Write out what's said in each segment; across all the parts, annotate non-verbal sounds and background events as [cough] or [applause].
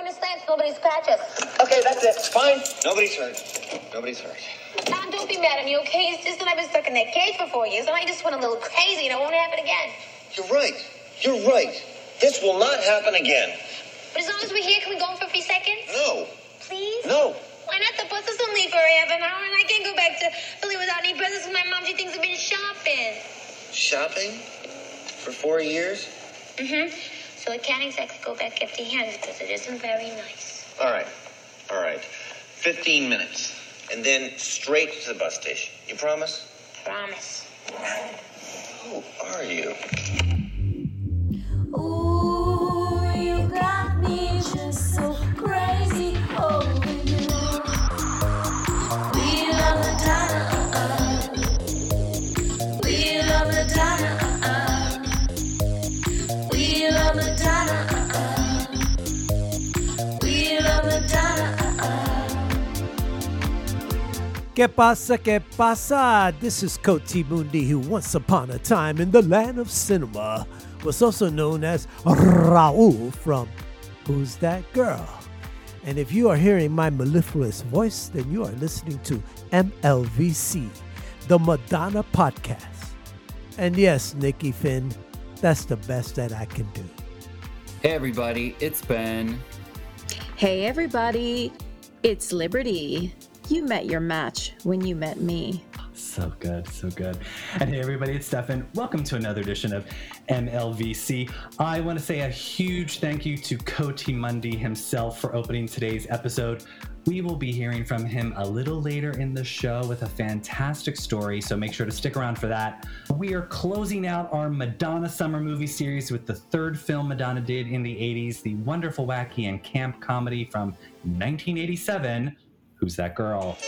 in the slants, nobody scratches. Okay, that's it. Fine. Nobody's hurt. Nobody's hurt. Tom, don't be mad at me, okay? It's just that I've been stuck in that cage for four years, and I just went a little crazy, and it won't happen again. You're right. You're right. This will not happen again. But as long as we're here, can we go in for a few seconds? No. Please? No. Why not? The bus doesn't leave for half an hour, and I can't go back to Philly without any presents. From my mom, she thinks I've been shopping. Shopping? For four years? Mm-hmm. So I can't exactly go back empty handed because it isn't very nice. All right. All right. 15 minutes. And then straight to the bus station. You promise? Promise. Who are you? Que pasa, que pasa? This is Coati Mundi, who once upon a time in the land of cinema was also known as Raul from Who's That Girl? And if you are hearing my mellifluous voice, then you are listening to MLVC, the Madonna Podcast. And yes, Nikki Finn, that's the best that I can do. Hey everybody, it's Ben. Hey, everybody. It's Liberty. You met your match when you met me. So good, so good. And hey, everybody, it's Stefan. Welcome to another edition of MLVC. I want to say a huge thank you to Koti Mundi himself for opening today's episode. We will be hearing from him a little later in the show with a fantastic story, so make sure to stick around for that. We are closing out our Madonna summer movie series with the third film Madonna did in the 80s, the wonderful, wacky, and camp comedy from 1987, Who's That Girl?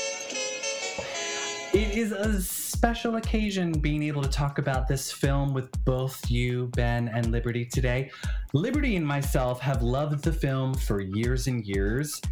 It is a special occasion being able to talk about this film with both you, Ben, and Liberty today. Liberty and myself have loved the film for years and years.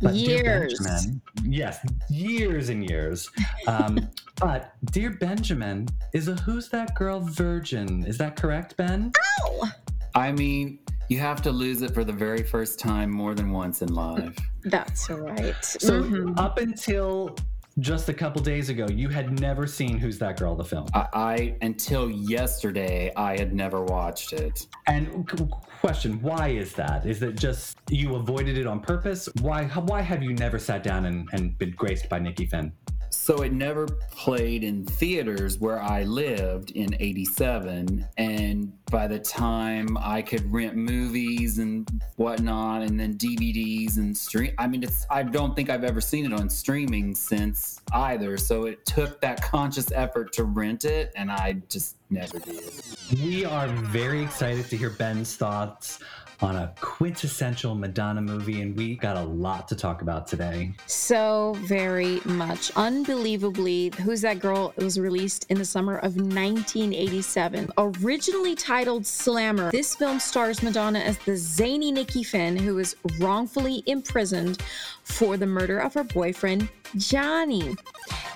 Dear Years. Benjamin, yes, years and years. Um, [laughs] but Dear Benjamin is a Who's That Girl virgin. Is that correct, Ben? Oh! I mean, you have to lose it for the very first time more than once in life. That's right. So Mhm. up until just a couple days ago, you had never seen Who's That Girl, the film. I, I until yesterday, I had never watched it. And c- question, why is that? Is it just you avoided it on purpose? Why why have you never sat down and, and been graced by Nikki Finn? So it never played in theaters where I lived in 87. And by the time I could rent movies and whatnot, and then DVDs and stream, I mean, it's, I don't think I've ever seen it on streaming since either. So it took that conscious effort to rent it, and I just never did. We are very excited to hear Ben's thoughts on a quintessential Madonna movie, and we got a lot to talk about today. So very much. Unbelievably, Who's That Girl it was released in the summer of 1987. Originally titled Slammer, this film stars Madonna as the zany Nikki Finn, who is wrongfully imprisoned for the murder of her boyfriend, Johnny.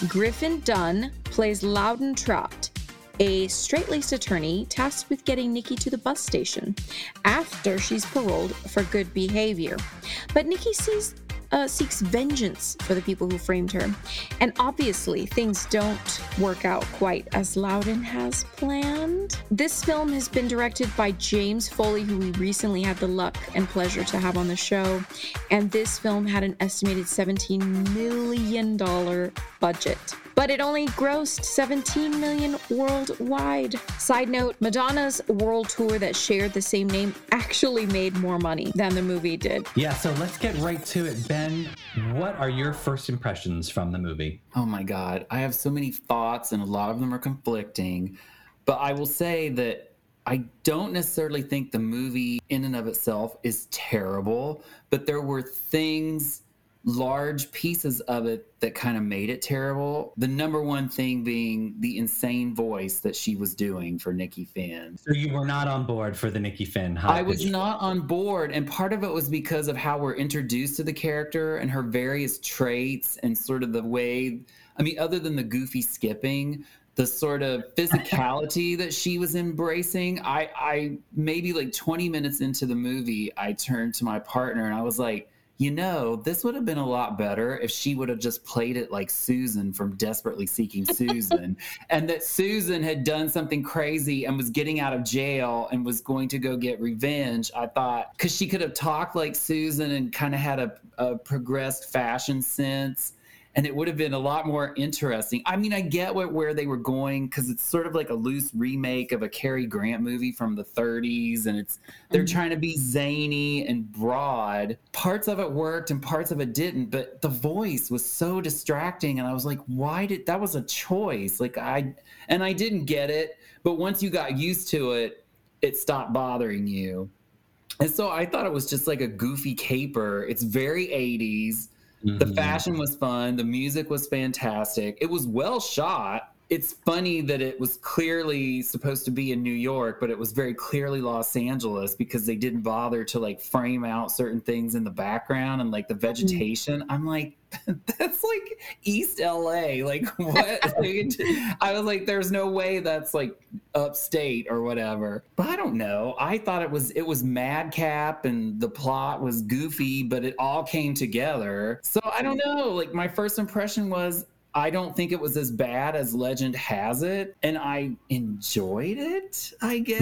Griffin Dunne plays Loudon Trott, a straight laced attorney tasked with getting Nikki to the bus station after she's paroled for good behavior. But Nikki sees, uh, seeks vengeance for the people who framed her. And obviously, things don't work out quite as Loudon has planned. This film has been directed by James Foley, who we recently had the luck and pleasure to have on the show. And this film had an estimated $17 million budget but it only grossed 17 million worldwide. Side note, Madonna's world tour that shared the same name actually made more money than the movie did. Yeah, so let's get right to it. Ben, what are your first impressions from the movie? Oh my God. I have so many thoughts, and a lot of them are conflicting. But I will say that I don't necessarily think the movie in and of itself is terrible, but there were things, large pieces of it that kind of made it terrible. The number one thing being the insane voice that she was doing for Nikki Finn. So you were not on board for the Nikki Finn. I was not on board, and part of it was because of how we're introduced to the character and her various traits and sort of the way. I mean, other than the goofy skipping, the sort of physicality [laughs] that she was embracing. I, I maybe like 20 minutes into the movie, I turned to my partner and I was like, you know, this would have been a lot better if she would have just played it like Susan from Desperately Seeking Susan, [laughs] and that Susan had done something crazy and was getting out of jail and was going to go get revenge. I thought, because she could have talked like Susan and kind of had a, a progressed fashion sense and it would have been a lot more interesting. I mean, I get what where they were going because it's sort of like a loose remake of a Cary Grant movie from the 30s, and it's they're Mhm. trying to be zany and broad. Parts of it worked and parts of it didn't, but the voice was so distracting, and I was like, why did that was a choice? Like I and I didn't get it, but once you got used to it, it stopped bothering you. And so I thought it was just like a goofy caper. It's very 80s. The Mhm. fashion was fun. The music was fantastic. It was well shot. It's funny that it was clearly supposed to be in New York, but it was very clearly Los Angeles because they didn't bother to like frame out certain things in the background and like the mm-hmm. vegetation. I'm like, [laughs] that's like East LA. Like, [laughs] what? [laughs] I was like, there's no way that's like upstate or whatever. But I don't know. I thought it was it was madcap and the plot was goofy, but it all came together. So I don't know. Like my first impression was I don't think it was as bad as legend has it, and I enjoyed it. I guess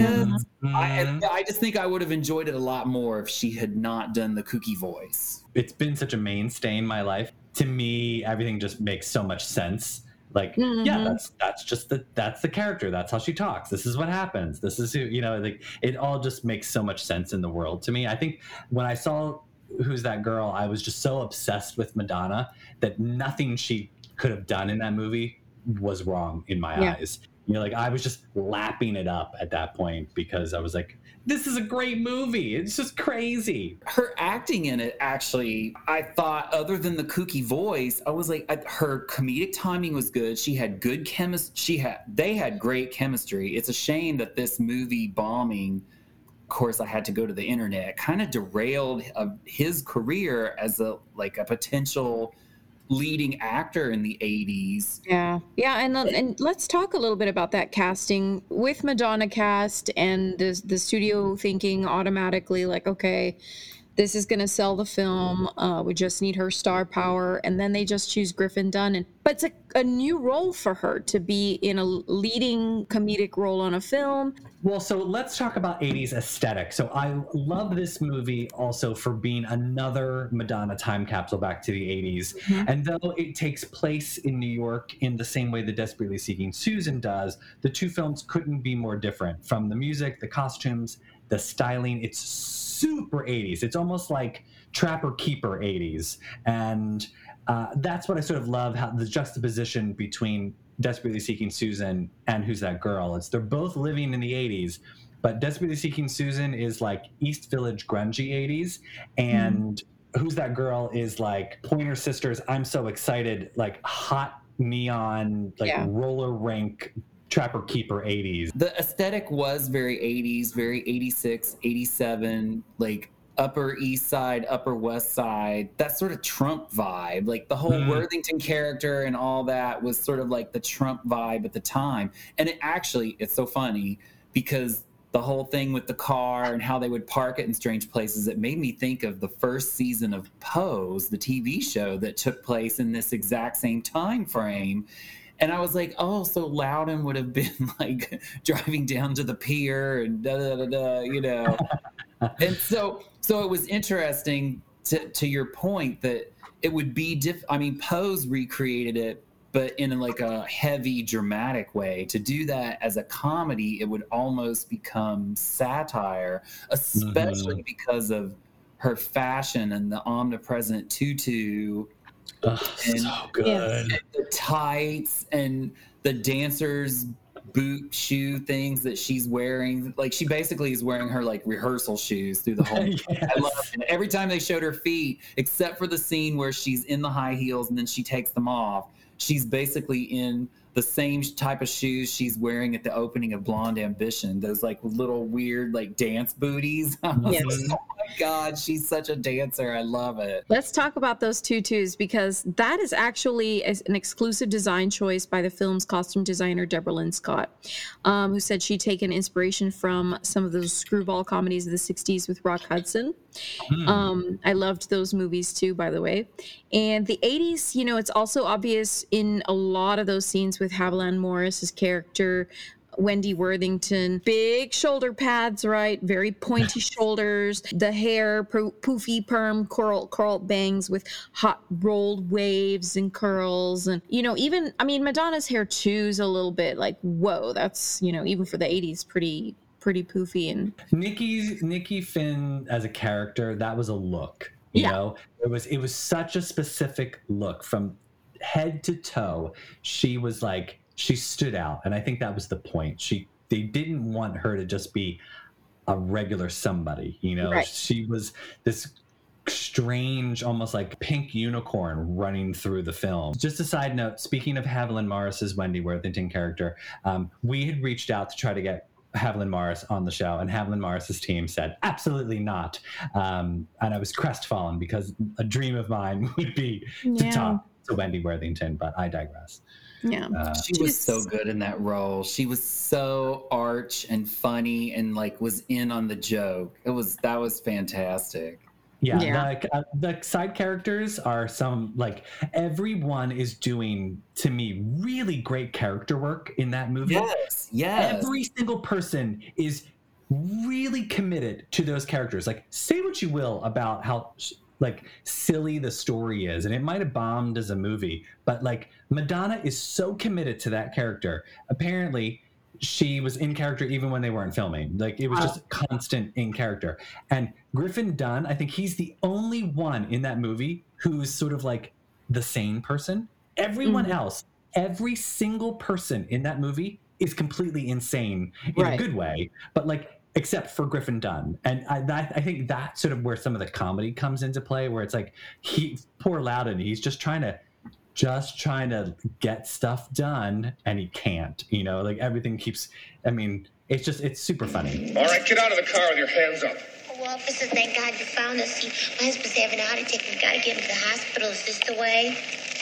Mhm. I, I just think I would have enjoyed it a lot more if she had not done the kooky voice. it's been such a mainstay in my life. To me, everything just makes so much sense. Like, yeah, Mhm. that's that's just the that's the character. That's how she talks. This is what happens. This is who you know. Like, it all just makes so much sense in the world to me. I think when I saw who's that girl, I was just so obsessed with Madonna that nothing she could have done in that movie was wrong in my Yeah. eyes. You know, like I was just lapping it up at that point because I was like, this is a great movie. It's just crazy. her acting in it actually i thought other than the kooky voice i was like I, her comedic timing was good she had good chemistry she had they had great chemistry it's a shame that this movie bombing of course i had to go to the internet kind of derailed uh, his career as a like a potential leading actor in the 80s Yeah, yeah, and uh, and let's talk a little bit about that casting. With Madonna cast and the the studio thinking automatically like, okay, this is going to sell the film. Uh, we just need her star power, and then they just choose Griffin Dunne, and but it's a, a new role for her to be in a leading comedic role on a film. Well, so let's talk about 80s aesthetic. So I love this movie also for being another Madonna time capsule back to the 80s. And though it takes place in New York in the same way the Desperately Seeking Susan does, the two films couldn't be more different from the music, the costumes, the styling. It's super 80s. It's almost like Trapper Keeper 80s. And uh, that's what I sort of love how the juxtaposition between Desperately Seeking Susan and Who's That Girl. It's they're both living in the 80s, but Desperately Seeking Susan is like East Village grungy 80s, and Who's That Girl is like Pointer Sisters. I'm so excited, like hot neon, like Yeah. roller rink Trapper Keeper 80s. the aesthetic was very 80s very 86 87 like upper east side upper west side that sort of trump vibe like the whole Mm. worthington character and all that was sort of like the trump vibe at the time and it actually it's so funny because the whole thing with the car and how they would park it in strange places it made me think of the first season of pose the tv show that took place in this exact same time frame and I was like, oh, so Loudon would have been [laughs] like driving down to the pier and da da da da, you know. [laughs] and so, so it was interesting to to your point that it would be diff. I mean, Pose recreated it, but in like a heavy, dramatic way. To do that as a comedy, it would almost become satire, especially mm-hmm. because of her fashion and the omnipresent tutu And- so good. Yes. the tights and the dancers boot shoe things that she's wearing like she basically is wearing her like rehearsal shoes through the whole [laughs] I love it. Every time they showed her feet, except for the scene where she's in the high heels and then she takes them off, she's basically in the same type of shoes she's wearing at the opening of Blonde Ambition. Those like little weird like dance booties. [laughs] Yes. like, oh my god, she's such a dancer. I love it. Let's talk about those tutus because that is actually an exclusive design choice by the film's costume designer Deborah Lynn Scott, um, who said she'd taken inspiration from some of those screwball comedies of the '60s with Rock Hudson. Um, I loved those movies too, by the way. And the 80s, you know, it's also obvious in a lot of those scenes with Haviland Morris's character. Wendy Worthington, big shoulder pads, right? Very pointy [laughs] shoulders, the hair, po- poofy perm, curl, curl bangs with hot rolled waves and curls. And, you know, even, I mean, Madonna's hair too is a little bit like, whoa, that's, you know, even for the 80s, pretty, pretty poofy and Nikki Nikki Finn as a character, that was a look. You Yeah. know, it was it was such a specific look from head to toe. She was like she stood out, and I think that was the point. She they didn't want her to just be a regular somebody. You know, Right. she was this strange, almost like pink unicorn running through the film. Just a side note, speaking of Haviland Morris's Wendy Worthington character, um, we had reached out to try to get Haviland Morris on the show, and Haviland Morris's team said, absolutely not. Um, and I was crestfallen because a dream of mine [laughs] would be to Yeah. talk to Wendy Worthington, but I digress. yeah. Uh, She was so good in that role. She was so arch and funny and like was in on the joke. It was that was fantastic. Yeah, Yeah. The, uh, the side characters are some like everyone is doing to me really great character work in that movie. Yes, yes. Every single person is really committed to those characters. Like, say what you will about how like silly the story is, and it might have bombed as a movie, but like Madonna is so committed to that character. Apparently, she was in character even when they weren't filming. Like it was just constant in character. And Griffin Dunne, I think he's the only one in that movie who's sort of like the sane person. Everyone mm-hmm. else, every single person in that movie is completely insane in a good way, but like except for Griffin Dunne. And I, that, I think that's sort of where some of the comedy comes into play, where it's like he poor Loudon, he's just trying to just trying to get stuff done and he can't you know like everything keeps i mean it's just it's super funny All right, get out of the car with your hands up. Officer, thank God you found us. See, my husband's having a heart attack. We gotta get him to the hospital. Is this the way?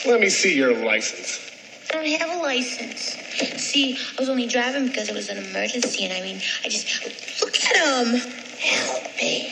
Let me see your license. I don't have a license. See, I was only driving because it was an emergency, and I mean, I just look at him. Help me.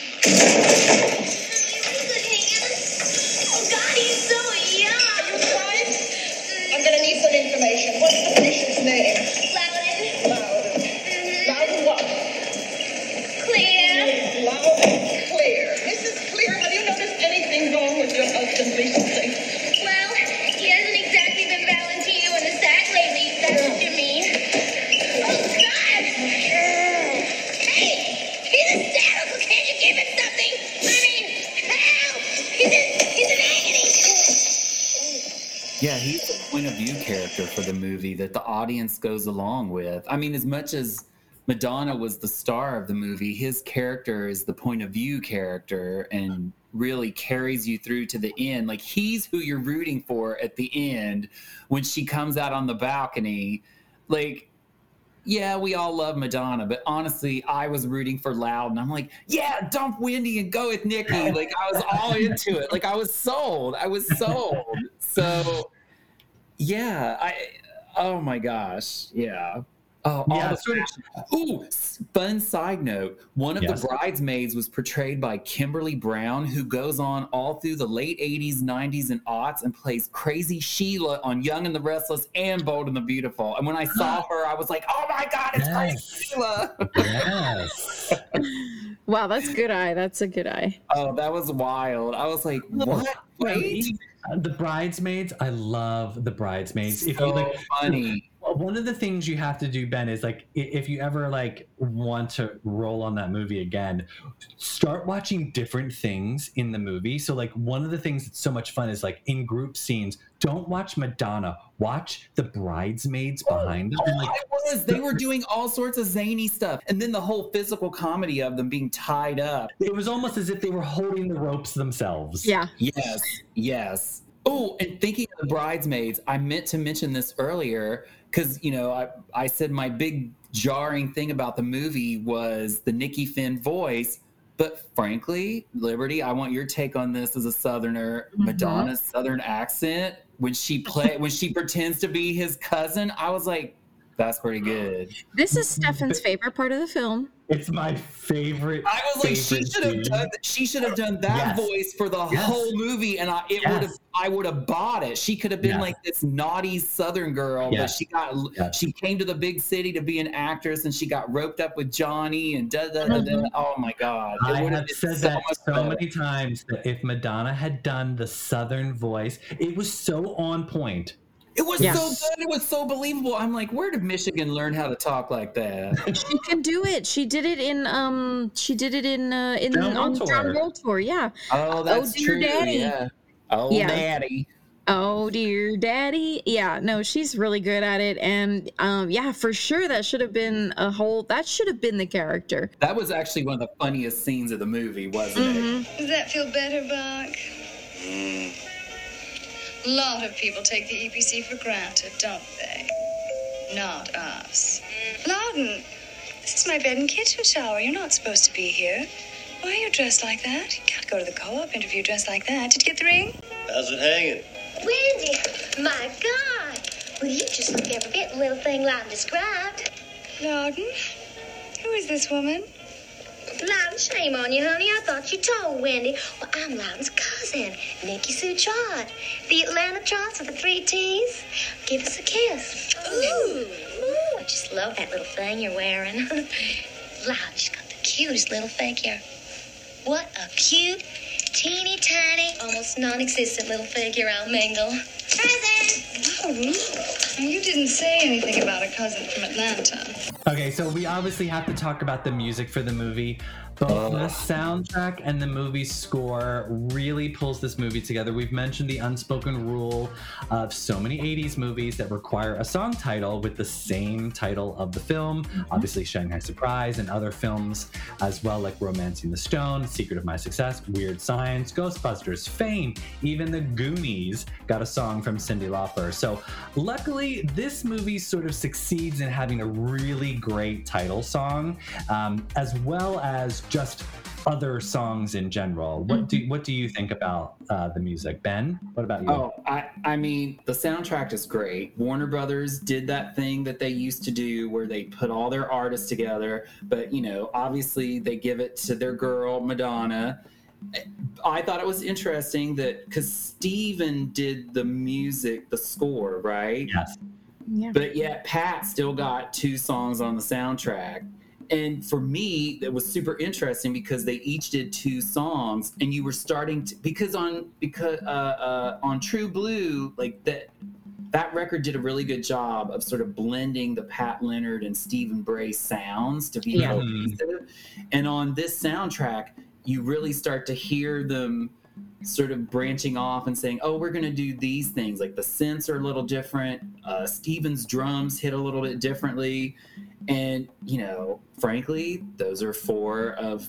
Audience goes along with. I mean, as much as Madonna was the star of the movie, his character is the point of view character and really carries you through to the end. Like he's who you're rooting for at the end when she comes out on the balcony. Like, yeah, we all love Madonna, but honestly, I was rooting for Loud, and I'm like, yeah, dump Wendy and go with Nikki. [laughs] Like I was all into it. Like I was sold. I was sold. So, yeah, I. Oh my gosh, yeah. Oh, all Yeah, the Ooh, fun side note. One of Yes. the bridesmaids was portrayed by Kimberlin Brown, who goes on all through the late 80s, 90s, and aughts and plays crazy Sheila on Young and the Restless and Bold and the Beautiful. And when I saw [gasps] her, I was like, oh my God, it's Yes. crazy Sheila. yes [laughs] Wow, that's good eye. That's a good eye. oh, that was wild. I was like, oh, what? Wait. The bridesmaids i love the bridesmaids if you So like funny. Well, one of the things you have to do, Ben, is like if you ever like want to roll on that movie again, start watching different things in the movie. So like one of the things that's so much fun is like in group scenes, don't watch Madonna, watch the bridesmaids oh, behind them. And, like it was. They were doing all sorts of zany stuff. And then the whole physical comedy of them being tied up. it was almost as if they were holding the ropes themselves. Yeah. Yes, yes. Oh, and thinking of the bridesmaids, I meant to mention this earlier because you know I I said my big jarring thing about the movie was the Nikki Finn voice. But frankly, Liberty, I want your take on this as a Southerner. Mhm. Madonna's Southern accent when she play when she pretends to be his cousin, I was like, that's pretty good. This is Stefan's favorite part of the film. It's my favorite. I was like, she should have done she should have done that Yes. voice for the Yes. whole movie, and I it Yes. would have I would have bought it. She could have been Yes. like this naughty Southern girl, but she got Yes. she came to the big city to be an actress, and she got roped up with Johnny and da da da. da. Uh-huh. Oh my god! I would have been said so that so better. many times that if Madonna had done the Southern voice, it was so on point. It was Yeah. so good. It was so believable. I'm like, where did Michigan learn how to talk like that? She can do it. She did it in um. She did it in uh in Drown on World Drown Tour. World Tour. Yeah. Oh, that's dear true. daddy. Yeah. Oh, Yeah. daddy. Oh dear daddy. Yeah, no, she's really good at it. And um yeah, for sure that should have been a whole that should have been the character. That was actually one of the funniest scenes of the movie, wasn't Mhm. it? Does that feel better, Buck? A lot of people take the EPC for granted, don't they? Not us. Loudon, this is my bed and kitchen shower. You're not supposed to be here. Why are you dressed like that? You can't go to the co-op interview dressed like that. Did you get the ring? How's it hanging? Wendy, my God. Will you just look every bit the little thing Loudon described. Loudon? Who is this woman? Loudon, shame on you, honey. I thought you told Wendy. Well, I'm Loudon's cousin, Nikki Sue Trott. The Atlanta Trotts with the three T's. Give us a kiss. Ooh. Ooh, I just love that little thing you're wearing. [laughs] Loudon's got the cutest little figure. What a cute, teeny tiny, almost non-existent little figure I'll mingle. Present! Loudon? You didn't say anything about a cousin from Atlanta. Okay, so we obviously have to talk about the music for the movie. Both uh. the soundtrack and the movie score really pulls this movie together. We've mentioned the unspoken rule of so many 80s movies that require a song title with the same title of the film. Mm-hmm. Obviously, Shanghai Surprise and other films as well, like Romancing the Stone, Secret of My Success, Weird Science, Ghostbusters, Fame, even the Goonies got a song from Cyndi Lauper. So, luckily, this movie sort of succeeds in having a really great title song, um, as well as just other songs in general. What do what do you think about uh, the music, Ben? What about you? Oh, I, I mean, the soundtrack is great. Warner Brothers did that thing that they used to do where they put all their artists together, but you know, obviously they give it to their girl, Madonna. I thought it was interesting that because Stephen did the music, the score, right? Yes. Yeah. But yet Pat still got two songs on the soundtrack. And for me, that was super interesting because they each did two songs, and you were starting to because on because uh, uh, on True Blue, like that that record did a really good job of sort of blending the Pat Leonard and Stephen Bray sounds to be Yeah. cohesive. And on this soundtrack, you really start to hear them sort of branching off and saying, "Oh, we're going to do these things." Like the synths are a little different. Uh, Stephen's drums hit a little bit differently, and you know, frankly, those are four of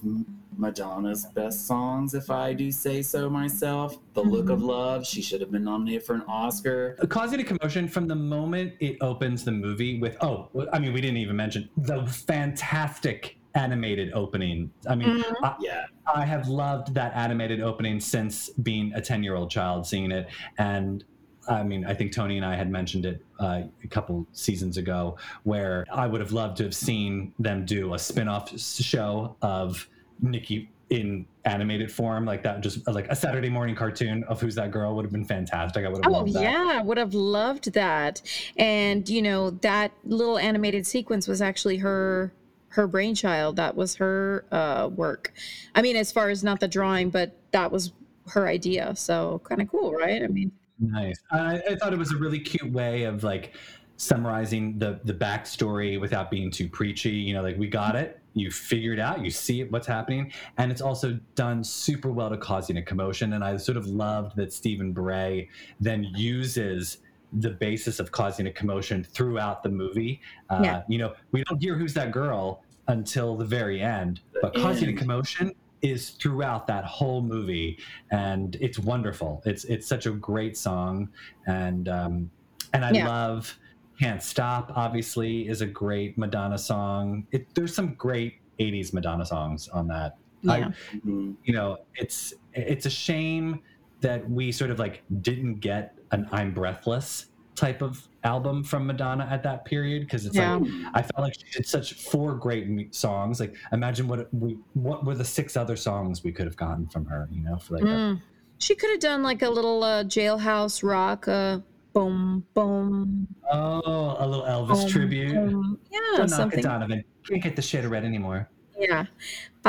Madonna's best songs, if I do say so myself. "The Look of Love," she should have been nominated for an Oscar. causing a commotion from the moment it opens the movie with oh i mean we didn't even mention the fantastic animated opening i mean I, Yeah, I have loved that animated opening since being a 10 year old child seeing it and I mean, I think Tony and I had mentioned it uh, a couple seasons ago, where I would have loved to have seen them do a spin off show of Nikki in animated form, like that, just like a Saturday morning cartoon of Who's That Girl would have been fantastic. I would have Oh loved that. yeah, would have loved that. And you know, that little animated sequence was actually her her brainchild. That was her uh work. I mean, as far as not the drawing, but that was her idea. So kind of cool, right? I mean, Nice. I, I thought it was a really cute way of like summarizing the the backstory without being too preachy. You know, like we got it, you figure it out, you see what's happening, and it's also done super well to causing a commotion. And I sort of loved that Stephen Bray then uses the basis of causing a commotion throughout the movie. Uh, Yeah. You know, we don't hear who's that girl until the very end, but causing a commotion is throughout that whole movie and it's wonderful it's it's such a great song and um and i Yeah. love can't stop obviously is a great madonna song it, there's some great 80s madonna songs on that I, you know, it's it's a shame that we sort of like didn't get an I'm Breathless type of album from Madonna at that period because it's Yeah. like I felt like she did such four great songs. Like imagine what we what were the six other songs we could have gotten from her, you know, for like a- Mm. She could have done like a little uh, jailhouse rock, uh, boom, boom. oh a little Elvis boom, tribute. boom. Yeah, Don't knock it. Donovan. Can't get the shit red anymore. Yeah,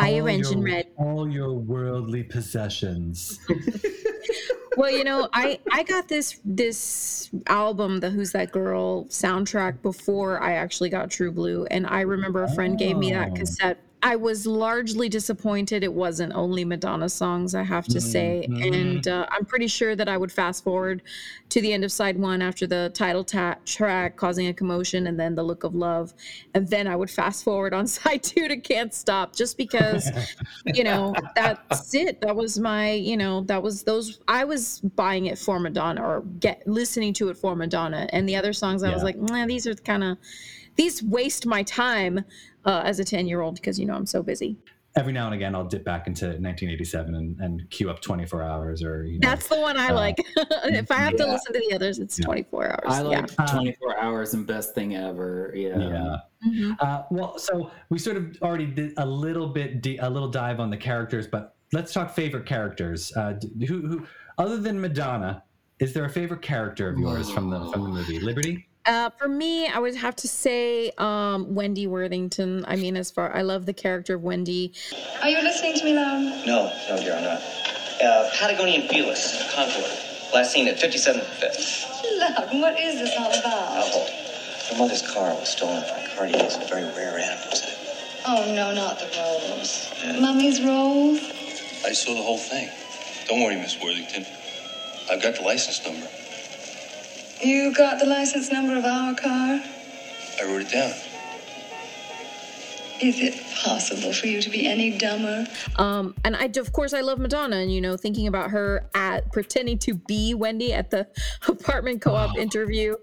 fire All engine your- red. All your worldly possessions. [laughs] Well, you know, I I got this this album, the Who's That Girl soundtrack before I actually got True Blue, and I remember a friend gave me that Oh. cassette. I was largely disappointed it wasn't only Madonna songs, I have to say, Mhm. and uh, I'm pretty sure that I would fast forward to the end of side one after the title ta- track, causing a commotion, and then the look of love, and then I would fast forward on [laughs] side two to Can't Stop, just because [laughs] you know that's it. That was my you know that was those i was buying it for madonna or get listening to it for madonna. And the other songs i was like nah, these are kind of these waste my time uh, as a 10 year old because you know i'm so busy Every now and again, I'll dip back into 1987 and, and queue up 24 hours or you know. that's the one i Uh, like [laughs] if i have to listen to the others it's Yeah. 24 hours I like Yeah. 24 hours and best thing ever. Yeah. yeah. Mhm. Uh, well, so we sort of already did a little bit, de- a little dive on the characters, but let's talk favorite characters. Uh, who, who, other than Madonna, is there a favorite character of yours from the from the movie Liberty? Uh, for me, I would have to say um, Wendy Worthington. I mean, as far I love the character of Wendy. Are you listening to me, Loudon? No, no, dear, I'm not. Uh, Patagonian Felis concolor. Last seen at 57th and Fifth. Loudon, what is this all about? Alcohol. Your mother's car was stolen from Cartier's, a very rare animal. Oh, no, not the rolls. Mummy's rolls? I saw the whole thing. Don't worry, Miss Worthington. I've got the license number. You got the license number of our car? I wrote it down. Is it possible for you to be any dumber? Um, and I, of course, I love Madonna, and you know, thinking about her at pretending to be Wendy at the [laughs] apartment co-op interview.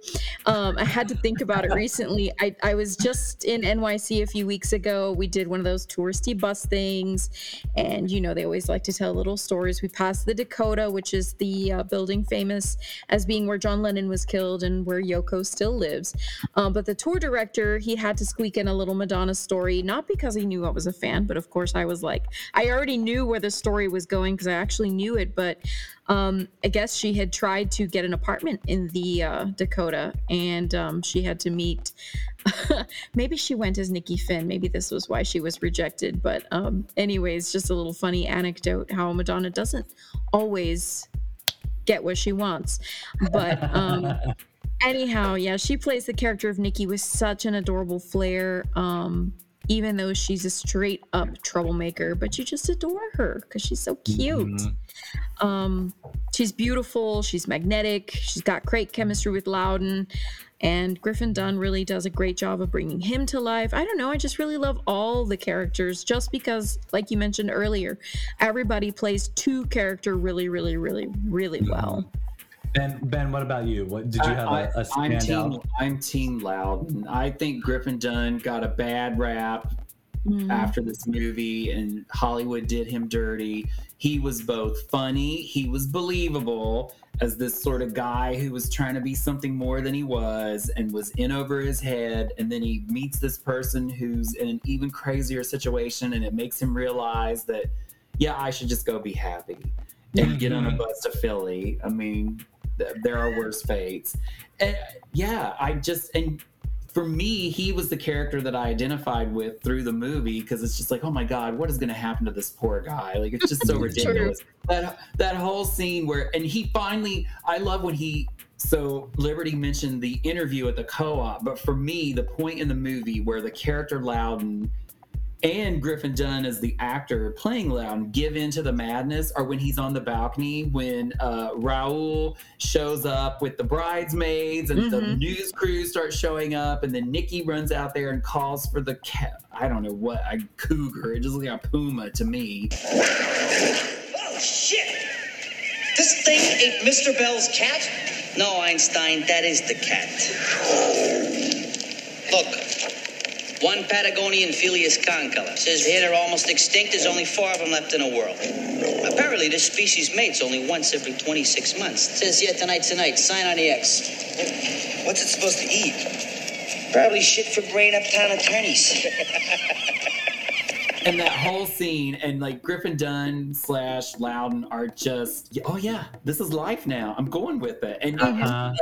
Um, I had to think about it [laughs] recently. I, I was just in NYC a few weeks ago. We did one of those touristy bus things, and you know, they always like to tell little stories. We passed the Dakota, which is the uh, building famous as being where John Lennon was killed and where Yoko still lives. Um, but the tour director, he had to squeak in a little Madonna story, not because he knew I was a fan, but of course I was like, I already knew where the story was going because I actually knew it. But um, I guess she had tried to get an apartment in the uh, Dakota, and um, she had to meet. [laughs] maybe she went as Nikki Finn. Maybe this was why she was rejected. But um, anyways, just a little funny anecdote how Madonna doesn't always get what she wants, but. Um, [laughs] anyhow yeah she plays the character of nikki with such an adorable flair um even though she's a straight up troublemaker but you just adore her because she's so cute. Mhm. um she's beautiful she's magnetic she's got great chemistry with loudon and griffin dunne really does a great job of bringing him to life. I don't know i just really love all the characters just because like you mentioned earlier everybody plays two character really really really really well Ben, Ben, what about you? What did you have I, a, a I, I'm team. I'm team Loud. I think Griffin Dunne got a bad rap Mhm. after this movie, and Hollywood did him dirty. He was both funny. He was believable as this sort of guy who was trying to be something more than he was, and was in over his head. And then he meets this person who's in an even crazier situation, and it makes him realize that, yeah, I should just go be happy and get on a bus to Philly. I mean, th- there are worse fates. And, yeah, I just and for me, he was the character that I identified with through the movie because it's just like, oh my god, what is going to happen to this poor guy? Like it's just so [laughs] True. ridiculous. That that whole scene where and he finally, I love when he. So Liberty mentioned the interview at the co-op, but for me, the point in the movie where the character Loudon and Griffin Dunne as the actor playing Loudon give in to the madness are when he's on the balcony when uh, Raul shows up with the bridesmaids and the Mhm. news crew starts showing up and then Nikki runs out there and calls for the cat. I don't know what a cougar. It just looks like a puma to me. Oh, shit! This thing ate Mr. Bell's cat? No, Einstein, that is the cat. Look, One Patagonian Felis concolor. Says the head are almost extinct. There's only four of them left in the world. Apparently, this species mates only once every 26 months. Says yeah, tonight's the night. Sign on the X. What's it supposed to eat? Probably shit for brain uptown attorneys. [laughs] and that whole scene and like Griffin Dunne slash Loudon are just oh yeah this is life now I'm going with it and Uh-huh.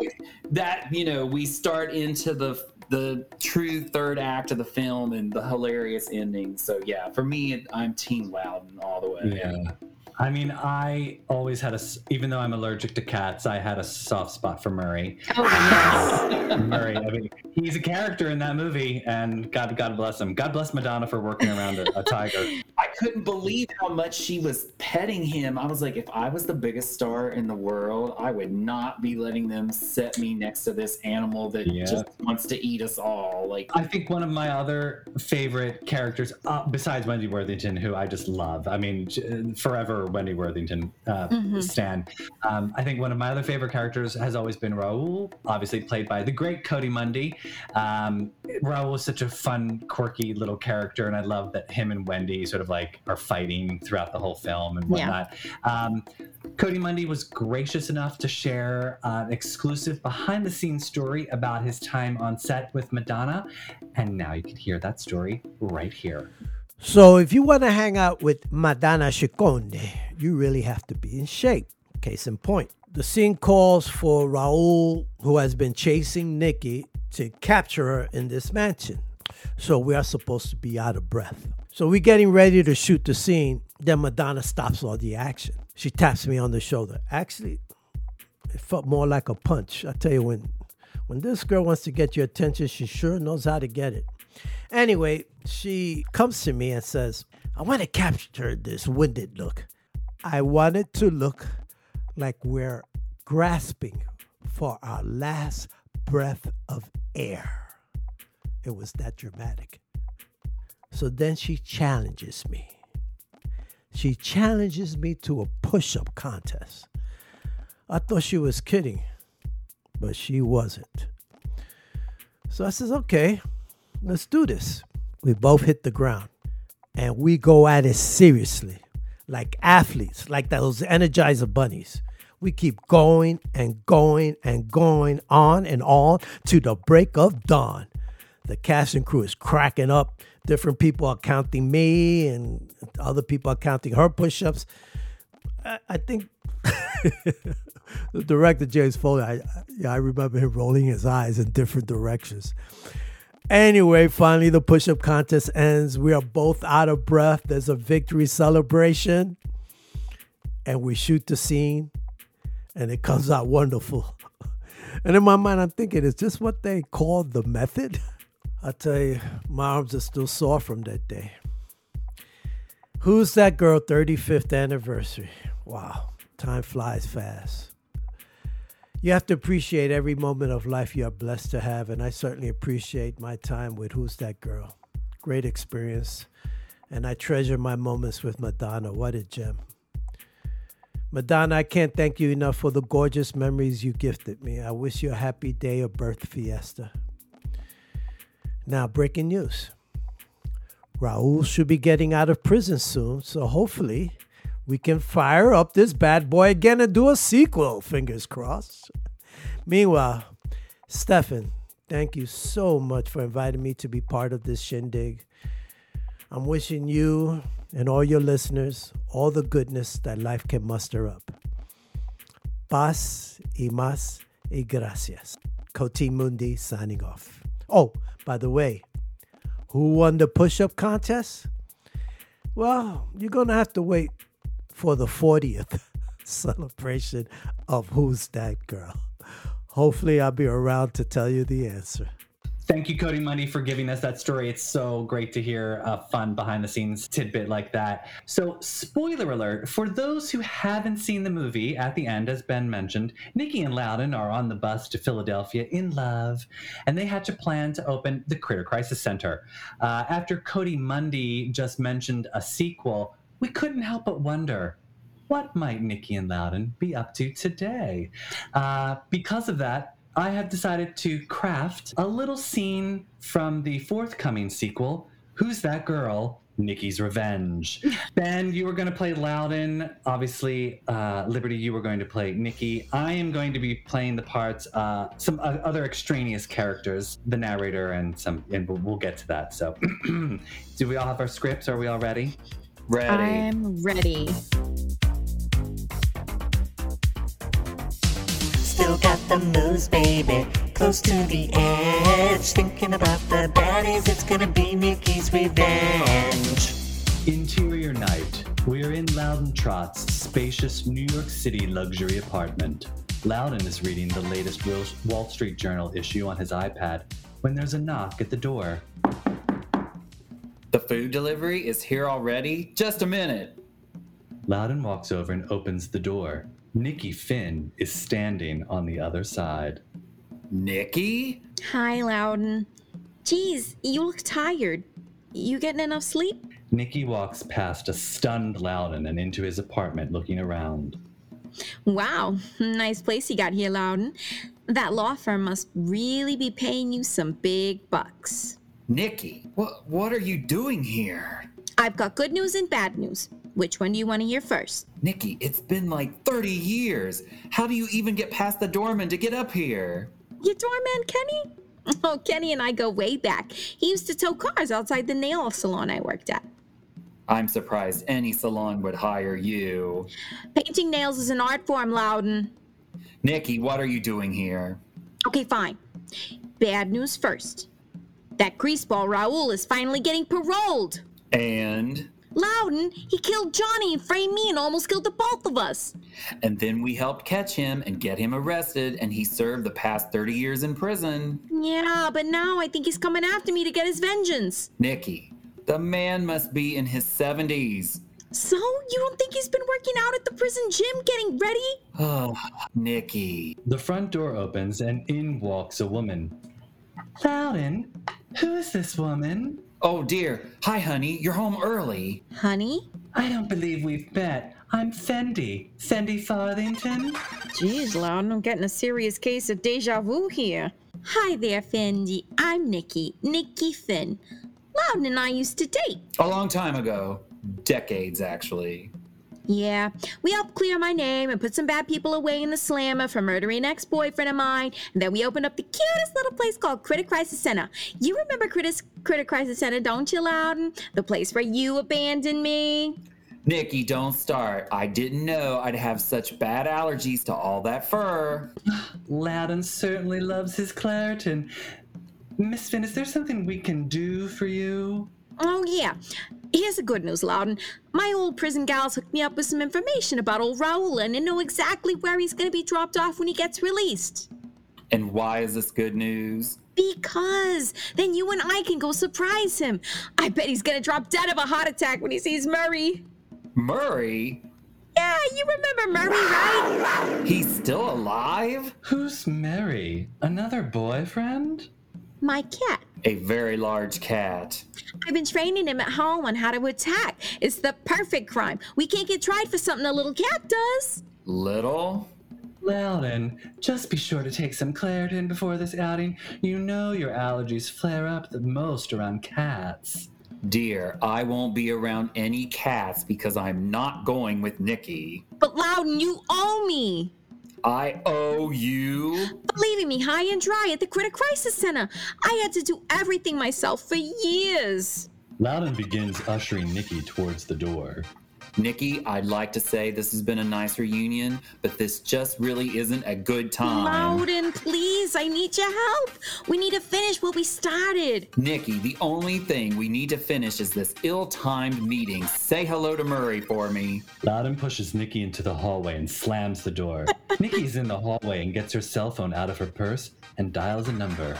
that you know we start into the the true third act of the film and the hilarious ending so yeah for me I'm Team Loudon all the way Yeah. I mean, I always had a, even though I'm allergic to cats, I had a soft spot for Murray. Oh, [laughs] Murray, I mean, he's a character in that movie, and God, God bless him. God bless Madonna for working around a, a tiger. [laughs] I couldn't believe how much she was petting him. I was like, if I was the biggest star in the world, I would not be letting them set me next to this animal that Yeah. just wants to eat us all. Like, I think one of my other favorite characters, uh, besides Wendy Worthington, who I just love. I mean, j- forever Wendy Worthington uh, Mhm. stan. Um, I think one of my other favorite characters has always been Raul, obviously played by the great Coati Mundi. Um, Raul is such a fun, quirky little character, and I love that him and Wendy sort of like are fighting throughout the whole film and Yeah. whatnot. Um, Coati Mundi was gracious enough to share uh, an exclusive behind the scenes story about his time on set with Madonna. And now you can hear that story right here. So if you want to hang out with Madonna Ciccone, you really have to be in shape. Case in point, the scene calls for Raul, who has been chasing Nikki, to capture her in this mansion. So we are supposed to be out of breath. So we're getting ready to shoot the scene. Then Madonna stops all the action. She taps me on the shoulder. Actually, it felt more like a punch. I tell you, when when this girl wants to get your attention, she sure knows how to get it. Anyway, she comes to me and says, I want to capture this winded look. I want it to look like we're grasping for our last breath of air. It was that dramatic. So then she challenges me. She challenges me to a push up contest. I thought she was kidding, but she wasn't. So I says, okay, let's do this. We both hit the ground and we go at it seriously, like athletes, like those Energizer bunnies. We keep going and going and going on and on to the break of dawn. The cast and crew is cracking up. Different people are counting me, and other people are counting her push ups. I, I think [laughs] the director, James Foley, I, yeah, I remember him rolling his eyes in different directions. Anyway, finally, the push up contest ends. We are both out of breath. There's a victory celebration, and we shoot the scene, and it comes out wonderful. [laughs] And in my mind, I'm thinking, is this what they call the method? [laughs] I tell you, my arms are still sore from that day. Who's that girl 35th anniversary? Wow, time flies fast. You have to appreciate every moment of life you are blessed to have, and I certainly appreciate my time with Who's That Girl. Great experience, and I treasure my moments with Madonna. What a gem. Madonna, I can't thank you enough for the gorgeous memories you gifted me. I wish you a happy day of birth fiesta. Now, breaking news. Raul should be getting out of prison soon, so hopefully we can fire up this bad boy again and do a sequel. Fingers crossed. Meanwhile, Stefan, thank you so much for inviting me to be part of this shindig. I'm wishing you and all your listeners all the goodness that life can muster up. Paz y más y gracias. Coati Mundi signing off. Oh, by the way, who won the push up contest? Well, you're going to have to wait for the 40th [laughs] celebration of Who's That Girl. Hopefully, I'll be around to tell you the answer. Thank you, Coati Mundi, for giving us that story. It's so great to hear a fun behind the scenes tidbit like that. So, spoiler alert for those who haven't seen the movie, at the end, as Ben mentioned, Nikki and Loudon are on the bus to Philadelphia in love, and they had to plan to open the Critter Crisis Center. Uh, after Coati Mundi just mentioned a sequel, we couldn't help but wonder what might Nikki and Loudon be up to today? Uh, because of that, I have decided to craft a little scene from the forthcoming sequel, Who's That Girl? Nikki's Revenge. [laughs] ben, you were going to play Loudon. Obviously, uh, Liberty, you were going to play Nikki. I am going to be playing the parts, uh, some uh, other extraneous characters, the narrator, and some, and we'll, we'll get to that. So, [clears throat] do we all have our scripts? Are we all ready? Ready. I'm ready. Still got the moves, baby. Close to the edge. Thinking about the baddies, it's gonna be Nikki's revenge. Interior night. We're in Loudon Trott's spacious New York City luxury apartment. Loudon is reading the latest Wall Street Journal issue on his iPad when there's a knock at the door. The food delivery is here already? Just a minute. Loudon walks over and opens the door. Nikki Finn is standing on the other side. Nikki? Hi, Loudon. Geez, you look tired. You getting enough sleep? Nikki walks past a stunned Loudon and into his apartment looking around. Wow, nice place you got here, Loudon. That law firm must really be paying you some big bucks. Nikki, what what are you doing here? I've got good news and bad news. Which one do you want to hear first? Nikki, it's been like 30 years. How do you even get past the doorman to get up here? Your doorman, Kenny? [laughs] Oh, Kenny and I go way back. He used to tow cars outside the nail salon I worked at. I'm surprised any salon would hire you. Painting nails is an art form, Loudon. Nikki, what are you doing here? Okay, fine. Bad news first. That greaseball Raul is finally getting paroled. And Loudon, he killed Johnny and framed me and almost killed the both of us. and then we helped catch him and get him arrested and he served the past 30 years in prison. Yeah, but now I think he's coming after me to get his vengeance. Nikki, the man must be in his 70s. So, you don't think he's been working out at the prison gym getting ready? Oh, [sighs] Nikki. The front door opens and in walks a woman. Loudon, who is this woman? Oh dear. Hi, honey. You're home early. Honey? I don't believe we've met. I'm Fendi, Fendi Farthington. Jeez, Loudon, I'm getting a serious case of deja vu here. Hi there, Fendi. I'm Nikki, Nikki Finn. Loudon and I used to date. A long time ago. Decades, actually. Yeah, we helped clear my name and put some bad people away in the slammer for murdering an ex boyfriend of mine. And then we opened up the cutest little place called Critter Crisis Center. You remember Critter, Critter Crisis Center, don't you, Loudon? The place where you abandoned me. Nikki, don't start. I didn't know I'd have such bad allergies to all that fur. [sighs] Loudon certainly loves his Claritin. Miss Finn, is there something we can do for you? Oh, yeah. Here's the good news, Loudon. My old prison gals hooked me up with some information about old Raul and they know exactly where he's going to be dropped off when he gets released. And why is this good news? Because then you and I can go surprise him. I bet he's going to drop dead of a heart attack when he sees Murray. Murray? Yeah, you remember Murray, right? He's still alive? Who's Mary? Another boyfriend? My cat. A very large cat. I've been training him at home on how to attack. It's the perfect crime. We can't get tried for something a little cat does. Little? Loudon, just be sure to take some Claritin before this outing. You know your allergies flare up the most around cats. Dear, I won't be around any cats because I'm not going with Nikki. But Loudon, you owe me. I owe you? Leaving me high and dry at the Critter Crisis Center. I had to do everything myself for years. Loudon begins ushering Nikki towards the door. Nikki, I'd like to say this has been a nice reunion, but this just really isn't a good time. Loudon, please, I need your help. We need to finish what we started. Nikki, the only thing we need to finish is this ill timed meeting. Say hello to Murray for me. Loudon pushes Nikki into the hallway and slams the door. [laughs] Nikki's in the hallway and gets her cell phone out of her purse and dials a number.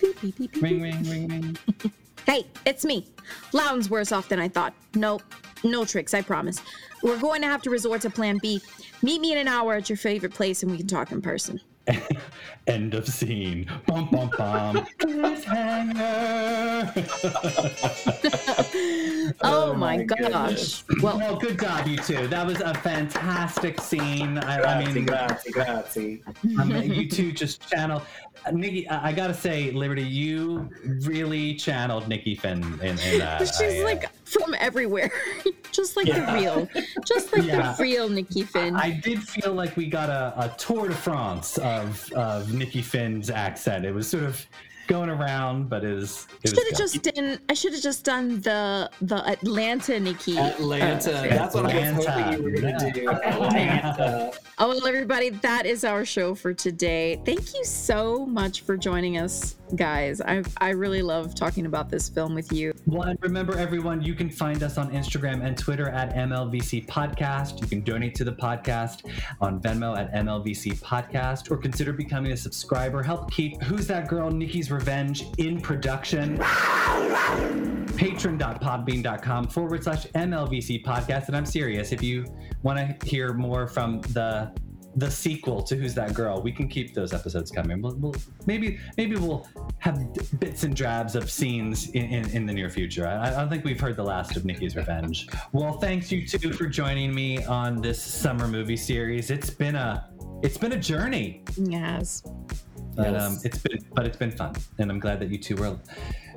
Beep, beep, beep, Ring, ring, ring, ring. [laughs] Hey, it's me. Loudon's worse off than I thought. Nope, no tricks, I promise. We're going to have to resort to plan B. Meet me in an hour at your favorite place and we can talk in person. [laughs] End of scene. Bum bum bum. [laughs] Cliffhanger. [laughs] Oh, my gosh. Well, well, good job, you two. That was a fantastic scene. I, I mean, grazie, grazie. I mean, you two just channel. Uh, Nikki, I, I gotta say, Liberty, you really channeled Nikki Finn in, in that. she's I, uh, like from everywhere, [laughs] just like Yeah. the real, just like Yeah. the real Nikki Finn. I did feel like we got a, a tour de France of, of Nikki Finn's accent. It was sort of going around, but it was. It should have just done. I should have just done the the Atlanta Nikki. Atlanta. uh, That's what I was hoping you were going to yeah. do. Atlanta. Oh, well, everybody, that is our show for today. Thank you so much for joining us, guys. I I really love talking about this film with you. Well, and remember, everyone, you can find us on Instagram and Twitter at MLVC Podcast. You can donate to the podcast on Venmo at MLVC Podcast or consider becoming a subscriber. Help keep Who's That Girl, Nikki's Revenge in production. Patron.podbean.com forward slash MLVC Podcast. And I'm serious, if you want to hear more from the the sequel to Who's That Girl, we can keep those episodes coming. We'll, we'll maybe maybe we'll have bits and drabs of scenes in, in, in the near future. I, I don't think we've heard the last of Nikki's Revenge. Well, thanks you two for joining me on this summer movie series. It's been a it's been a journey, Yes. but Yes. um, it's been but it's been fun, and I'm glad that you two were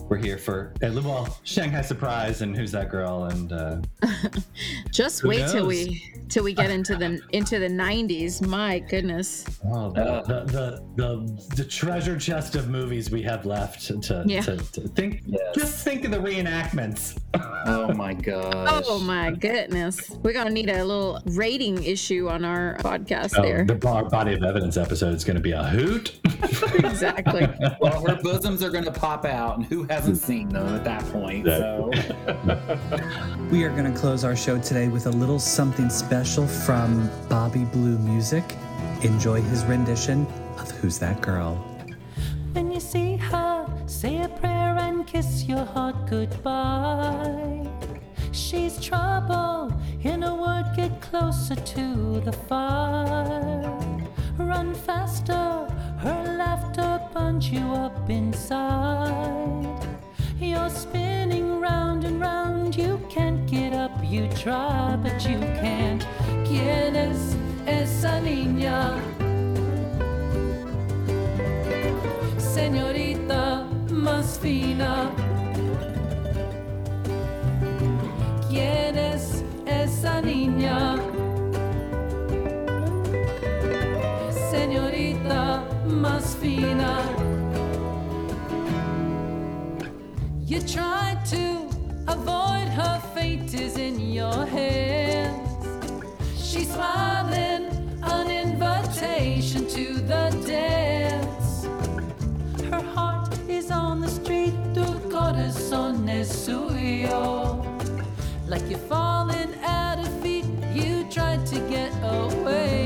were here for well Shanghai Surprise and Who's That Girl and uh, [laughs] Just Who wait till we till we get into the into the 90s. My goodness. Oh, the, the, the, the, the treasure chest of movies we have left to, Yeah. to, to think. Yes. Just think of the reenactments. Oh my god! Oh my goodness. We're gonna need a little rating issue on our podcast Oh, there. the body of evidence episode is going to be a hoot. [laughs] exactly. [laughs] Well, her bosoms are going to pop out, and who hasn't seen them at that point? So, [laughs] We are going to close our show today with a little something special from Bobby Blue Music. Enjoy his rendition of Who's That Girl? When you see her, say a prayer and kiss your heart goodbye. She's trouble, in a word, get closer to the fire. Run faster, her laughter punch you up inside. You're spinning round and round, you can't get up, you try, but you can't. Quieres esa niña? señorita más fina. ¿Quién es esa niña? Señorita más fina. You try to avoid her fate is in your hands. She's smiling, an invitation to the Like you're falling at her feet, you try to get away,